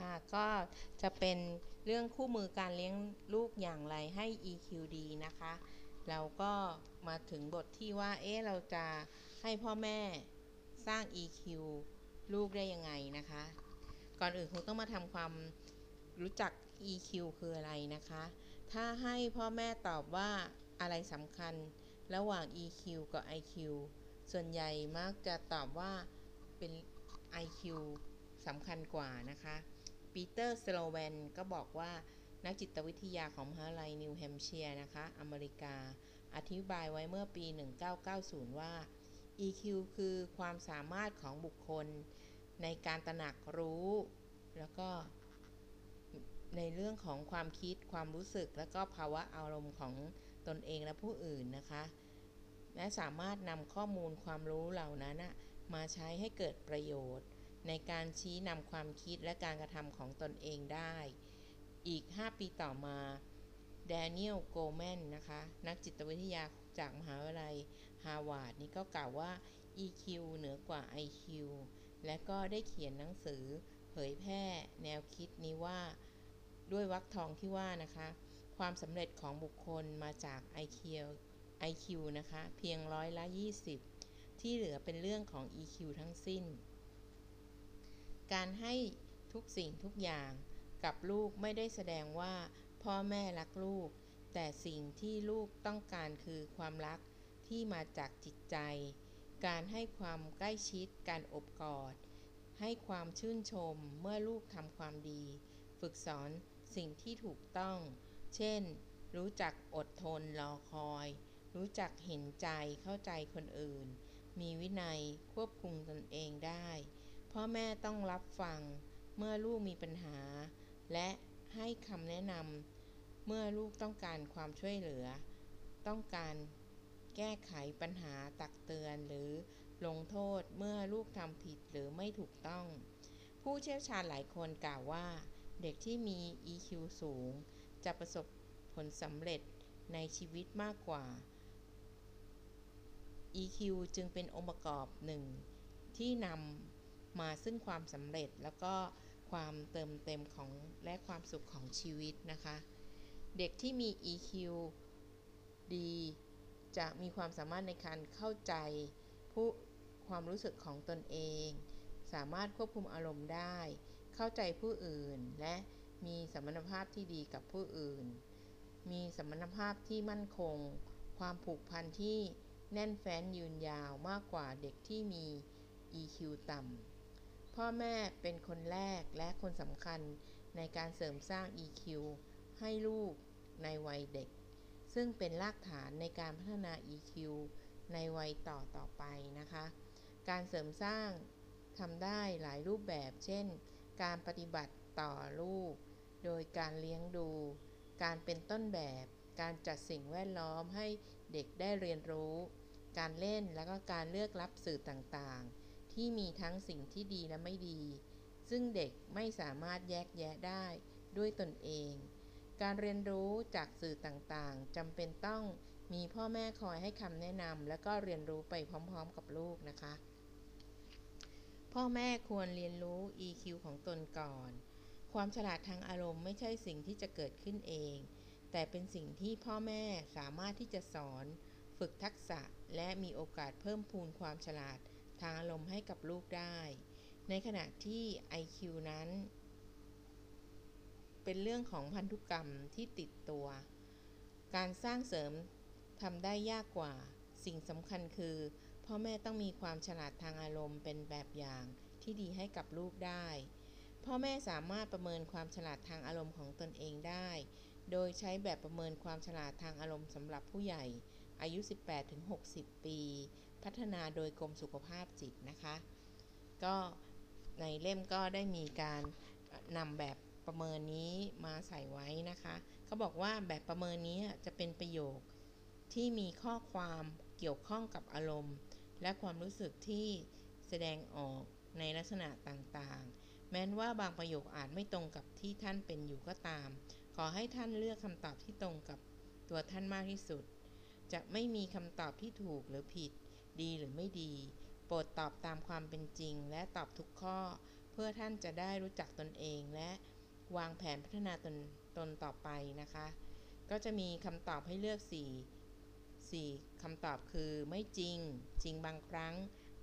ค่ะก็จะเป็นเรื่องคู่มือการเลี้ยงลูกอย่างไรให้ EQ ดีนะคะ เราก็มาถึงบทที่ว่า เอ๊ะ เราจะให้พ่อแม่สร้าง EQ ลูกได้ยังไงนะคะ ก่อนอื่นคงต้องมาทำความรู้จัก EQ คืออะไรนะคะ ถ้าให้พ่อแม่ตอบว่าอะไรสำคัญระหว่าง EQ กับ IQ ส่วนใหญ่มักจะตอบว่าเป็น IQ สำคัญกว่านะคะ Peter Salovey ก็บอกว่านักจิตวิทยาของมหาลัยนิวแฮมเชียร์นะคะ อเมริกา อธิบายไว้เมื่อปี 1990 ว่า EQ คือความสามารถของบุคคล ในการตระหนักรู้ แล้วก็ในเรื่องของความคิดความรู้สึก และก็ภาวะอารมณ์ของตนเองและผู้อื่นนะคะ และสามารถนำข้อมูลความรู้เหล่านั้นมาใช้ให้เกิดประโยชน์ ในการชี้นำความคิดและการกระทำของตนเองได้ อีก 5 ปีต่อมาแดเนียลโกลแมนนะคะ นักจิตวิทยาจากมหาวิทยาลัยฮาวาดนี่ก็กล่าวว่า EQ เหนือกว่า IQ และก็ได้เขียนหนังสือเผยแพร่แนวคิดนี้ว่าด้วยวรรคทองที่ว่านะคะ ความสำเร็จของบุคคลมาจาก IQ IQ นะคะ เพียงร้อยละ 20 ที่เหลือเป็นเรื่องของ EQ ทั้งสิ้น การให้ทุกสิ่งทุกอย่างกับลูกไม่ได้แสดงว่าพ่อแม่รักลูก แต่สิ่งที่ลูกต้องการคือความรักที่มาจากจิตใจ การให้ความใกล้ชิด การอบกอด ให้ความชื่นชมเมื่อลูกทำความดี ฝึกสอนสิ่งที่ถูกต้อง เช่น รู้จักอดทนรอคอย รู้จักเห็นใจเข้าใจคนอื่น มีวินัยควบคุมตนเองได้ พ่อแม่ต้องรับฟังเมื่อลูกมีปัญหา และให้คำแนะนำเมื่อลูกต้องการความช่วยเหลือ ต้องการแก้ไขปัญหาตักเตือนหรือลงโทษเมื่อลูกทำผิดหรือไม่ถูกต้อง ผู้เชี่ยวชาญหลายคนกล่าวว่า เด็กที่มี EQ สูง จะประสบผลสำเร็จในชีวิตมากกว่า EQ จึงเป็นองค์ประกอบหนึ่งที่นำ มาซึ่งความสำเร็จแล้วก็ความเติมเต็มของและความสุขของชีวิตนะคะ เด็กที่มี EQ ดี จะมีความสามารถในการเข้าใจผู้ความรู้สึกของตนเอง สามารถควบคุมอารมณ์ได้ เข้าใจผู้อื่น และมีสมรรถภาพที่ดีกับผู้อื่น มีสมรรถภาพที่มั่นคง ความผูกพันที่แน่นแฟ้นยืนยาวมากกว่าเด็กที่มี EQ ต่ำ พ่อแม่เป็นคนแรกและคนสำคัญในการเสริมสร้าง EQ ให้ลูกในวัยเด็ก ซึ่งเป็นรากฐานในการพัฒนา EQ ในวัยต่อต่อไปนะคะ การเสริมสร้างทำได้หลายรูปแบบ เช่น การปฏิบัติต่อลูก โดยการเลี้ยงดู การเป็นต้นแบบ การจัดสิ่งแวดล้อมให้เด็กได้เรียนรู้ การเล่นและก็การเลือกรับสื่อต่างๆ ที่มีทั้งสิ่งที่ดีและไม่ดี ซึ่งเด็กไม่สามารถแยกแยะได้ด้วยตนเอง การเรียนรู้จากสื่อต่างๆจำเป็นต้องมีพ่อแม่คอยให้คำแนะนำและก็เรียนรู้ไปพร้อมๆกับลูกนะคะ พ่อแม่ควรเรียนรู้ EQ ของตนก่อน ความฉลาดทางอารมณ์ไม่ใช่สิ่งที่จะเกิดขึ้นเอง แต่เป็นสิ่งที่พ่อแม่สามารถที่จะสอน ฝึกทักษะ และมีโอกาสเพิ่มพูนความฉลาด ทางอารมณ์ให้กับลูกได้ ในขณะที่ IQ นั้น เป็นเรื่องของพันธุกรรมที่ติดตัว การสร้างเสริมทำได้ยากกว่า สิ่งสำคัญคือพ่อแม่ต้องมีความฉลาดทางอารมณ์เป็นแบบอย่างที่ดีให้กับลูกได้ พ่อแม่สามารถประเมินความฉลาดทางอารมณ์ของตนเองได้ โดยใช้แบบประเมินความฉลาดทางอารมณ์สำหรับผู้ใหญ่อายุ 18-60 ปี พัฒนาโดยกรมสุขภาพจิตนะคะ ก็ในเล่มก็ได้มีการนำแบบประเมินนี้มาใส่ไว้นะคะเขาบอกว่าแบบประเมินนี้จะเป็นประโยคที่มีข้อความเกี่ยวข้องกับอารมณ์ และความรู้สึกที่แสดงออกในลักษณะต่างๆ แม้นว่าบางประโยคอาจไม่ตรงกับที่ท่านเป็นอยู่ก็ตาม ขอให้ท่านเลือกคำตอบที่ตรงกับตัวท่านมากที่สุด จะไม่มีคำตอบที่ถูกหรือผิด ดีหรือไม่ดี โปรดตอบตามความเป็นจริง และตอบทุกข้อ เพื่อท่านจะได้รู้จักตนเองและวางแผนพัฒนาตนตนต่อไปนะคะ ก็จะมีคำตอบให้เลือก 4 4คำตอบคือไม่จริง จริงบางครั้ง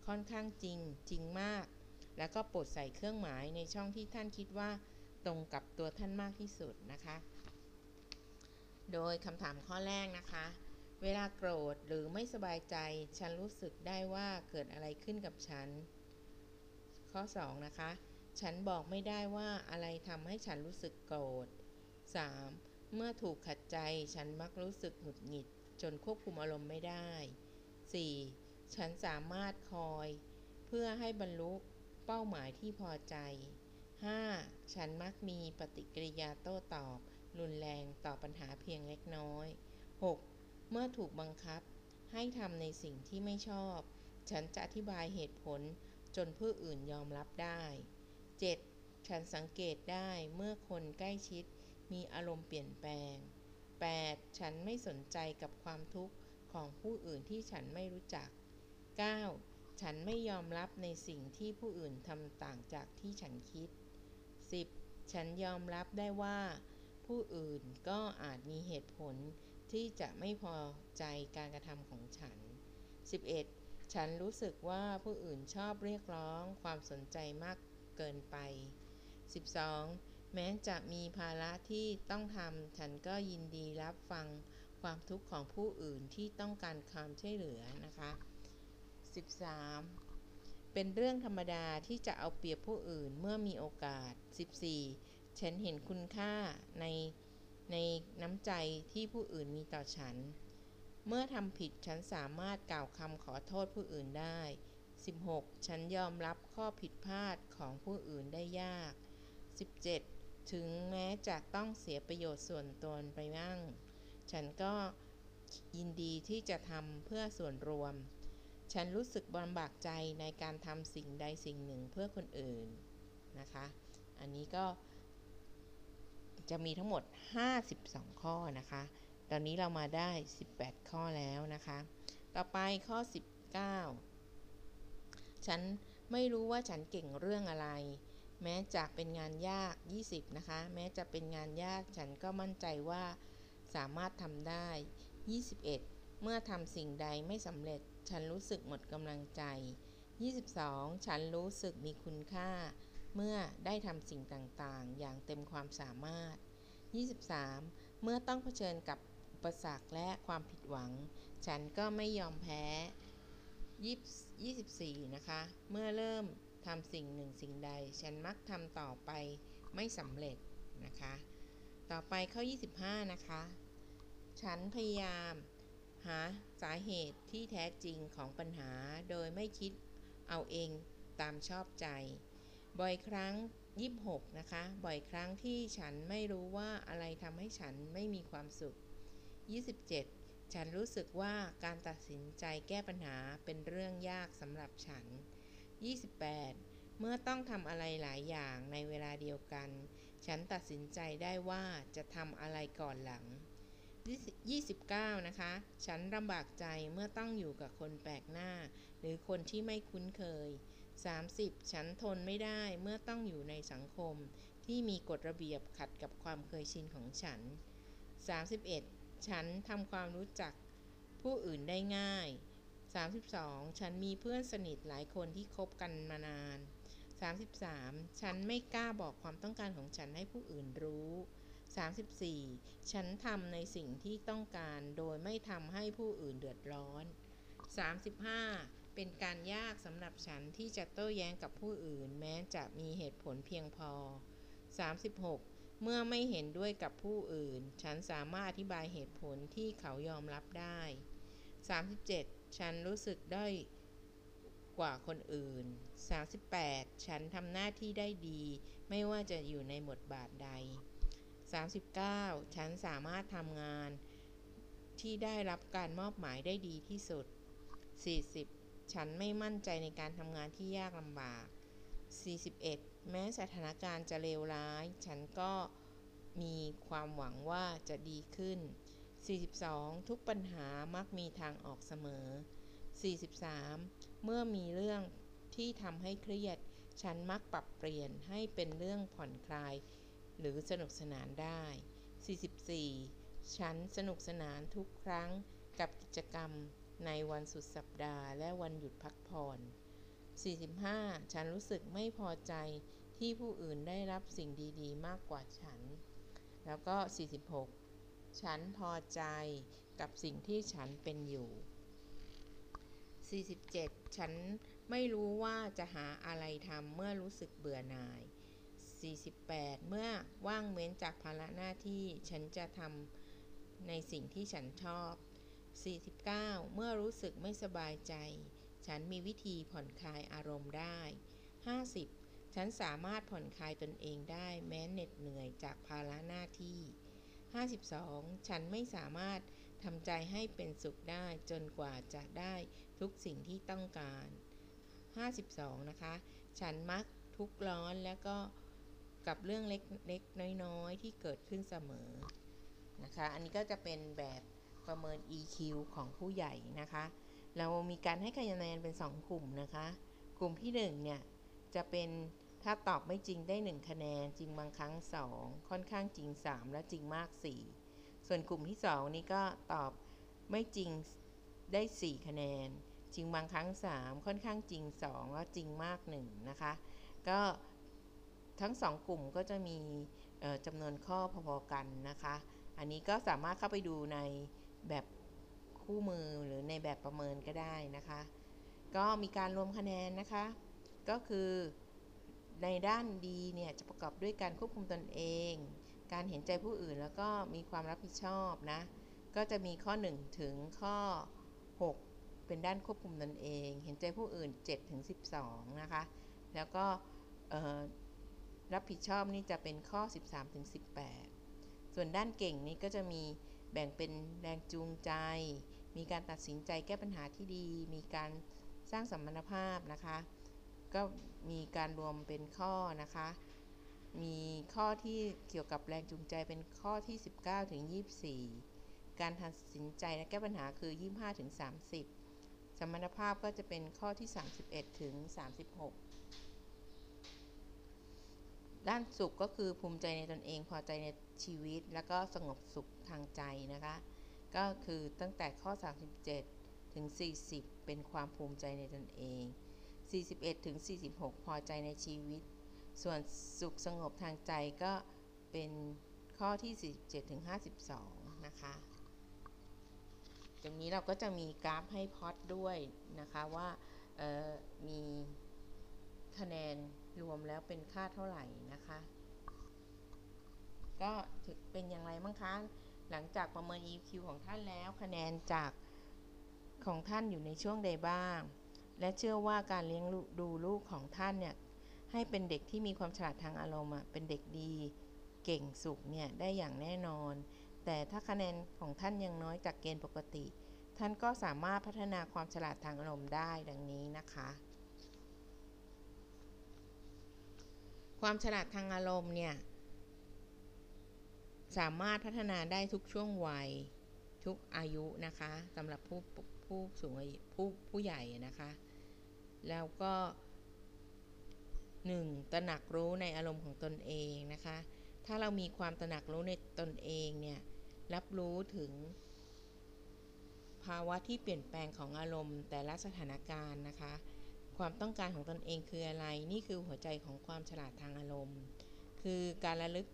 ค่อนข้างจริง จริงมาก แล้วก็โปรดใส่เครื่องหมายในช่องที่ท่านคิดว่าตรงกับตัวท่านมากที่สุดนะคะ โดยคำถามข้อแรกนะคะ เวลาโกรธหรือไม่สบายใจ ฉันรู้สึกได้ว่าเกิดอะไรขึ้นกับฉัน ข้อ 2 นะคะ ฉันบอกไม่ได้ว่าอะไรทำให้ฉันรู้สึกโกรธ 3. เมื่อถูกขัดใจ ฉันมักรู้สึกหงุดหงิด จนควบคุมอารมณ์ไม่ได้ 4. ฉันสามารถคอย เพื่อให้บรรลุเป้าหมายที่พอใจ 5. ฉันมักมีปฏิกิริยาโต้ตอบ รุนแรงต่อปัญหาเพียงเล็กน้อย 6. เมื่อถูกบังคับให้ทำในสิ่งที่ไม่ชอบ ฉันจะอธิบายเหตุผลจนผู้อื่นยอมรับได้ 7. ฉันสังเกตได้เมื่อคนใกล้ชิดมีอารมณ์เปลี่ยนแปลง 8. ฉันไม่สนใจกับความทุกข์ของผู้อื่นที่ฉันไม่รู้จัก 9. ฉันไม่ยอมรับในสิ่งที่ผู้อื่นทำต่างจากที่ฉันคิด 10. ฉันยอมรับได้ว่า ผู้อื่นก็อาจมีเหตุผล ที่จะไม่พอใจการกระทำของฉัน 11. ฉันรู้สึกว่าผู้อื่นชอบเรียกร้องความสนใจมากเกินไป 12. แม้จะมีภาระที่ต้องทำฉันก็ยินดีรับฟังความทุกข์ของผู้อื่นที่ต้องการความช่วยเหลือนะคะ 13. เป็นเรื่องธรรมดาที่จะเอาเปรียบผู้อื่นเมื่อมีโอกาส 14. ฉันเห็นคุณค่าในำใจที่ผู้อื่นมีต่อฉัน เมื่อทำผิดฉันสามารถกล่าวคำขอโทษผู้อื่นได้ 16. ฉันยอมรับข้อผิดพลาดของผู้อื่นได้ยาก 17. ถึงแม้จะต้องเสียประโยชน์ส่วนตนไปบ้าง ฉันก็ยินดีที่จะทำเพื่อส่วนรวม ฉันรู้สึกบำบากใจในการทำสิ่งใดสิ่งหนึ่งเพื่อคนอื่นนะคะ อันนี้ก็ จะมีทั้งหมด 52 ข้อนะคะ ตอนนี้เรามาได้ 18 ข้อแล้วนะคะ ต่อไปข้อ 19 ฉันไม่รู้ว่าฉันเก่งเรื่องอะไร แม้จะเป็นงานยาก 20 นะคะ แม้จะเป็นงานยากฉันก็มั่นใจว่าสามารถทำได้ 21 เมื่อทำสิ่งใดไม่สำเร็จ ฉันรู้สึกหมดกำลังใจ 22 ฉันรู้สึกมีคุณค่า เมื่อได้ทำสิ่งต่างๆ อย่างเต็มความสามารถ 23 เมื่อต้องเผชิญกับอุปสรรคและความผิดหวัง ฉันก็ไม่ยอมแพ้ 24 นะคะ เมื่อเริ่มทำสิ่งหนึ่งสิ่งใด ฉันมักทำต่อไปไม่สำเร็จนะคะ ต่อไปเข้อ25 นะคะ ฉันพยายามหาสาเหตุที่แท้จริงของปัญหาโดยไม่คิดเอาเองตามชอบใจ บ่อยครั้ง 26 นะคะ บ่อยครั้งที่ฉันไม่รู้ว่าอะไรทำให้ฉันไม่มีความสุข 27 ฉันรู้สึกว่าการตัดสินใจแก้ปัญหาเป็นเรื่องยากสำหรับฉัน 28 เมื่อต้องทำอะไรหลายอย่างในเวลาเดียวกัน ฉันตัดสินใจได้ว่าจะทำอะไรก่อนหลัง 29 นะคะ ฉันลำบากใจเมื่อต้องอยู่กับคนแปลกหน้า หรือคนที่ไม่คุ้นเคย 30. ฉันทนไม่ได้เมื่อต้องอยู่ในสังคมที่มีกฎระเบียบขัดกับความเคยชินของฉัน 31. ฉันทำความรู้จักผู้อื่นได้ง่าย 32. ฉันมีเพื่อนสนิทหลายคนที่คบกันมานาน 33. ฉันไม่กล้าบอกความต้องการของฉันให้ผู้อื่นรู้ 34. ฉันทำในสิ่งที่ต้องการโดยไม่ทำให้ผู้อื่นเดือดร้อน 35. เป็นการยากสำหรับฉันที่จะโต้แย้งกับผู้อื่น แม้จะมีเหตุผลเพียงพอ 36. เมื่อไม่เห็นด้วยกับผู้อื่น ฉันสามารถอธิบายเหตุผลที่เขายอมรับได้ 37. ฉันรู้สึกได้กว่าคนอื่น 38. ฉันทำหน้าที่ได้ดี ไม่ว่าจะอยู่ในบทบาทใด 39. ฉันสามารถทำงานที่ได้รับการมอบหมายได้ดีที่สุด 40. ฉันไม่มั่นใจในการทำงานที่ยากลำบาก 41. แม้สถานการณ์จะเลวร้าย ฉันก็มีความหวังว่าจะดีขึ้น 42. ทุกปัญหามักมีทางออกเสมอ 43. เมื่อมีเรื่องที่ทำให้เครียด ฉันมักปรับเปลี่ยนให้เป็นเรื่องผ่อนคลาย หรือสนุกสนานได้ 44 ฉันสนุกสนานทุกครั้งกับกิจกรรม ในวันสุดสัปดาห์ และวันหยุดพักผ่อน 45 ฉันรู้สึกไม่พอใจที่ผู้อื่นได้รับสิ่งดีๆ มากกว่าฉัน แล้วก็ 46 ฉันพอใจกับสิ่งที่ฉันเป็นอยู่ 47 ฉันไม่รู้ว่าจะหาอะไรทำเมื่อรู้สึกเบื่อหน่าย 48 เมื่อว่างเว้นจากภาระหน้าที่ ฉันจะทำในสิ่งที่ฉันชอบ 49 เมื่อรู้สึกไม่สบายใจ ฉันมีวิธีผ่อนคลายอารมณ์ได้ 50 ฉันสามารถผ่อนคลายตนเองได้แม้เหน็ดเหนื่อยจากภาระหน้าที่ 52 ฉันไม่สามารถทำใจให้เป็นสุขได้จนกว่าจะได้ทุกสิ่งที่ต้องการ 52 นะคะ ฉันมักทุกข์ร้อนและก็กับเรื่องเล็กๆน้อยๆ ที่เกิดขึ้นเสมอนะคะ อันนี้ก็จะเป็นแบบ ประเมิน EQ ของผู้ใหญ่นะคะ เรามีการให้คะแนนเป็น 2 กลุ่มนะคะ กลุ่มที่ 1 เนี่ย จะเป็นถ้าตอบไม่จริงได้ 1 คะแนน จริงบางครั้ง 2 ค่อนข้างจริง 3 และจริงมาก 4 ส่วนกลุ่มที่ 2 นี้ก็ตอบไม่จริงได้ 4 คะแนน จริงบางครั้ง 3 ค่อนข้างจริง 2 แล้วจริงมาก 1 นะคะ ก็ทั้ง 2 กลุ่มก็จะมีจำนวนข้อพอๆกันนะคะ อันนี้ก็สามารถเข้าไปดูใน แบบคู่มือหรือในแบบประเมินก็ได้นะคะ ก็มีการรวมคะแนนนะคะ ก็คือในด้านดีเนี่ยจะประกอบด้วยการควบคุมตนเอง การเห็นใจผู้อื่นแล้วก็มีความรับผิดชอบนะ ก็จะมีข้อ 1 ถึงข้อ 6 เป็นด้านควบคุมตนเอง เห็นใจผู้อื่น7ถึง12 นะคะ แล้วก็รับผิดชอบนี่จะเป็นข้อ 13ถึง18 ส่วนด้านเก่งนี่ก็จะมี แบ่งเป็นแรงจูงใจ มีการตัดสินใจแก้ปัญหาที่ดี มีการสร้างสัมพันธภาพนะคะ ก็มีการรวมเป็นข้อนะคะ มีข้อที่เกี่ยวกับแรงจูงใจเป็นข้อที่ 19 ถึง 24 การตัดสินใจและแก้ปัญหาคือ 25 ถึง 30 สมรรถภาพก็จะเป็นข้อที่ 31 ถึง 36 ด้านสุขก็คือภูมิใจในตนเองพอใจในชีวิต แล้วก็สงบสุขทางใจนะคะ ก็คือตั้งแต่ข้อ 37 ถึง 40 เป็นความภูมิใจในตนเอง 41 ถึง 46 พอใจในชีวิต ส่วนสุขสงบทางใจก็เป็นข้อที่ 47 ถึง 52 นะคะตรงนี้เราก็จะมีกราฟให้พอดด้วยนะคะว่ามีคะแนนรวมแล้วเป็นค่าเท่าไหร่ นะคะ ก็ถือเป็นอย่างไรบ้างคะหลังจากประเมิน EQ ของท่านแล้วคะแนนจากของท่านอยู่ในช่วงใดบ้าง และเชื่อว่าการเลี้ยงดูลูกของท่านเนี่ยให้เป็นเด็กที่มีความฉลาดทางอารมณ์เป็นเด็กดีเก่งสุขเนี่ยได้อย่างแน่นอน แต่ถ้าคะแนนของท่านยังน้อยจากเกณฑ์ปกติ ท่านก็สามารถพัฒนาความฉลาดทางอารมณ์ได้ดังนี้นะคะ ความฉลาดทางอารมณ์เนี่ย สามารถพัฒนาได้ทุกช่วงวัย ทุกอายุนะคะสำหรับผู้ผู้สูงอายุผู้ผู้ใหญ่นะคะ แล้วก็ 1. ตระหนักรู้ในอารมณ์ของตนเองนะคะ ถ้าเรามีความตระหนักรู้ในตนเองเนี่ย รับรู้ถึง ภาวะที่เปลี่ยนแปลงของอารมณ์แต่ละสถานการณ์นะคะ ความต้องการของตนเองคืออะไร นี่คือหัวใจของความฉลาดทางอารมณ์ คือการระลึก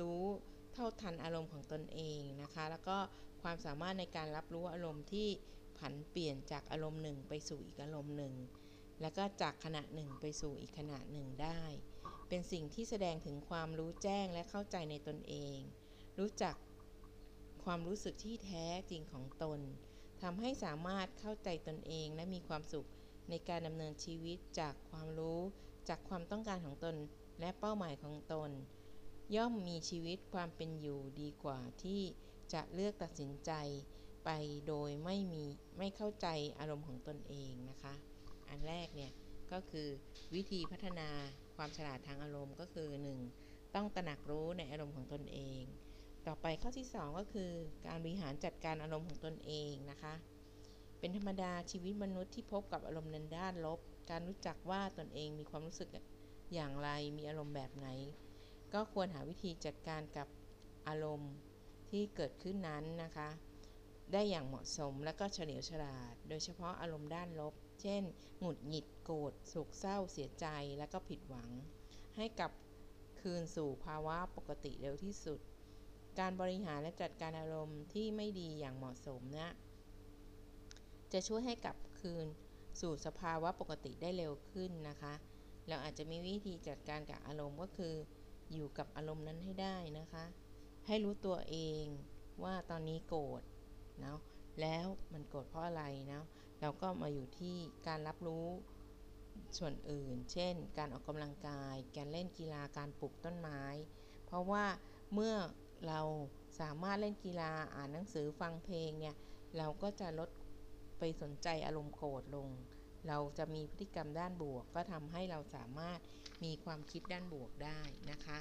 รู้เท่าทันอารมณ์ของตนเองนะคะ แล้วก็ความสามารถในการรับรู้อารมณ์ที่ผันเปลี่ยนจากอารมณ์หนึ่งไปสู่อีกอารมณ์หนึ่ง แล้วก็จากขณะหนึ่งไปสู่อีกขณะหนึ่งได้ เป็นสิ่งที่แสดงถึงความรู้แจ้งและเข้าใจในตนเอง รู้จักความรู้สึกที่แท้จริงของตนทำให้สามารถเข้าใจตนเองและมีความสุข ในการดำเนินชีวิตจากความรู้ จากความต้องการของตนและเป้าหมายของตน ย่อมมีชีวิตความเป็นอยู่ดีกว่าที่จะเลือกตัดสินใจไปโดยไม่มีไม่เข้าใจอารมณ์ของตนเองนะคะ อันแรกเนี่ยก็คือวิธีพัฒนาความฉลาดทางอารมณ์ก็คือ 1. ต้องตระหนักรู้ในอารมณ์ของตนเอง ต่อไปข้อที่ 2 ก็คือ การบริหารจัดการอารมณ์ของตนเองนะคะ เป็นธรรมดาชีวิตมนุษย์ที่พบกับอารมณ์ในด้านลบ การรู้จักว่าตนเองมีความรู้สึกอย่างไรมีอารมณ์แบบไหน ก็ควรหาวิธีจัดการกับอารมณ์ที่เกิดขึ้นนั้นนะคะ ได้อย่างเหมาะสมและก็เฉลียวฉลาด โดยเฉพาะอารมณ์ด้านลบ เช่น หงุดหงิดโกรธโศกเศร้าเสียใจและก็ผิดหวัง ให้กลับคืนสู่ภาวะปกติเร็วที่สุด การบริหารและจัดการอารมณ์ที่ไม่ดีอย่างเหมาะสมนะ จะช่วยให้กลับคืนสู่สภาวะปกติได้เร็วขึ้นนะคะ เราอาจจะมีวิธีจัดการกับอารมณ์ก็คือ อยู่กับอารมณ์นั้นให้ได้นะคะ ให้รู้ตัวเองว่าตอนนี้โกรธเนาะแล้วมันโกรธเพราะอะไรนะ เราก็มาอยู่ที่การรับรู้ส่วนอื่น เช่น การออกกำลังกาย การเล่นกีฬา การปลูกต้นไม้ เพราะว่าเมื่อเราสามารถเล่นกีฬา อ่านหนังสือ ฟังเพลงเนี่ย เราก็จะลด ไปสนใจอารมณ์โกรธลง เราจะมีพฤติกรรมด้านบวก ก็ทำให้เราสามารถมีความคิดด้านบวกได้นะคะ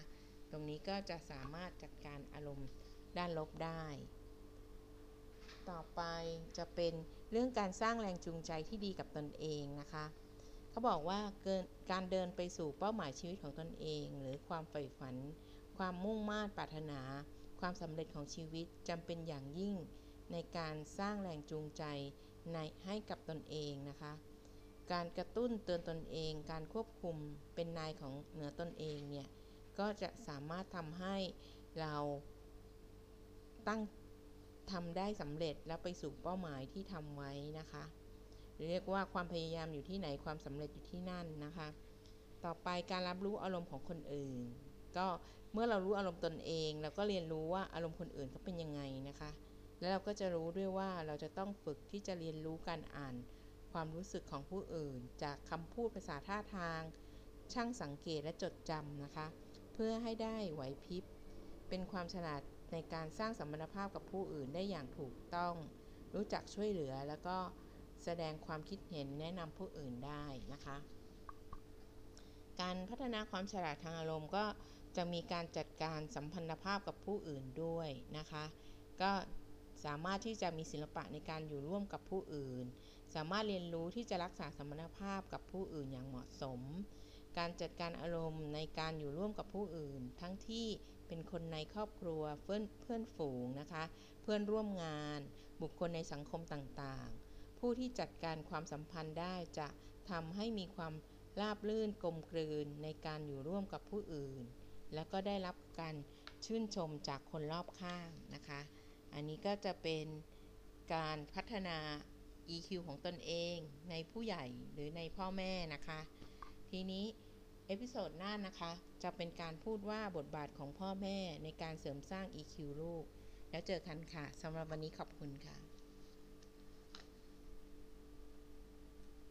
ตรงนี้ก็จะสามารถจัดการอารมณ์ด้านลบได้ ต่อไปจะเป็นเรื่องการสร้างแรงจูงใจที่ดีกับตนเองนะคะเขาบอกว่าเกินการเดินไปสู่เป้าหมายชีวิตของตนเอง หรือความใฝ่ฝัน ความมุ่งมา่ปรารถนา ความสำเร็จของชีวิตจำเป็นอย่างยิ่งในการสร้างแรงจูงใจ ในให้กับตนเองนะคะ การกระตุ้นเตือนตนเอง การควบคุมเป็นนายของเหนือตนเองเนี่ย ก็จะสามารถทำให้เราตั้งทำได้สำเร็จแล้วไปสู่เป้าหมายที่ทำไว้นะคะ เรียกว่าความพยายามอยู่ที่ไหนความสำเร็จอยู่ที่นั่นนะคะ ต่อไปการรับรู้อารมณ์ของคนอื่น ก็เมื่อเรารู้อารมณ์ตนเองเราก็เรียนรู้ว่าอารมณ์คนอื่นเขาเป็นยังไงนะคะ แล้วเราก็จะรู้ด้วยว่าเราจะต้องฝึกที่จะเรียนรู้การอ่าน ความรู้สึกของผู้อื่น จากคำพูดภาษาท่าทาง ช่างสังเกตและจดจำนะคะ เพื่อให้ได้ไหวพริบ เป็นความฉลาดในการสร้างสัมพันธภาพกับผู้อื่นได้อย่างถูกต้อง รู้จักช่วยเหลือแล้วก็แสดงความคิดเห็นแนะนำผู้อื่นได้นะคะ การพัฒนาความฉลาดทางอารมณ์ก็จะมีการจัดการสัมพันธภาพกับผู้อื่นด้วยนะคะ ก็ สามารถที่จะมีศิลปะในการอยู่ร่วมกับผู้อื่น สามารถเรียนรู้ที่จะรักษาสมพันธภาพกับผู้อื่นอย่างเหมาะสม การจัดการอารมณ์ในการอยู่ร่วมกับผู้อื่น ทั้งที่เป็นคนในครอบครัวเพื่อนเพื่อนฝูงนะคะ เพื่อนร่วมงาน บุคคลในสังคมต่างๆ ผู้ที่จัดการความสัมพันธ์ได้จะทำให้มีความราบรื่นกลมกลืนในการอยู่ร่วมกับผู้อื่น แล้วก็ได้รับการชื่นชมจากคนรอบข้างนะคะ อันนี้ก็จะเป็นการพัฒนา EQ ของตนเองในผู้ใหญ่หรือในพ่อแม่นะคะ ทีนี้ episode หน้านะคะ จะเป็นการพูดว่าบทบาทของพ่อแม่ในการเสริมสร้าง EQ ลูก แล้วเจอกันค่ะสำหรับวันนี้ขอบคุณค่ะ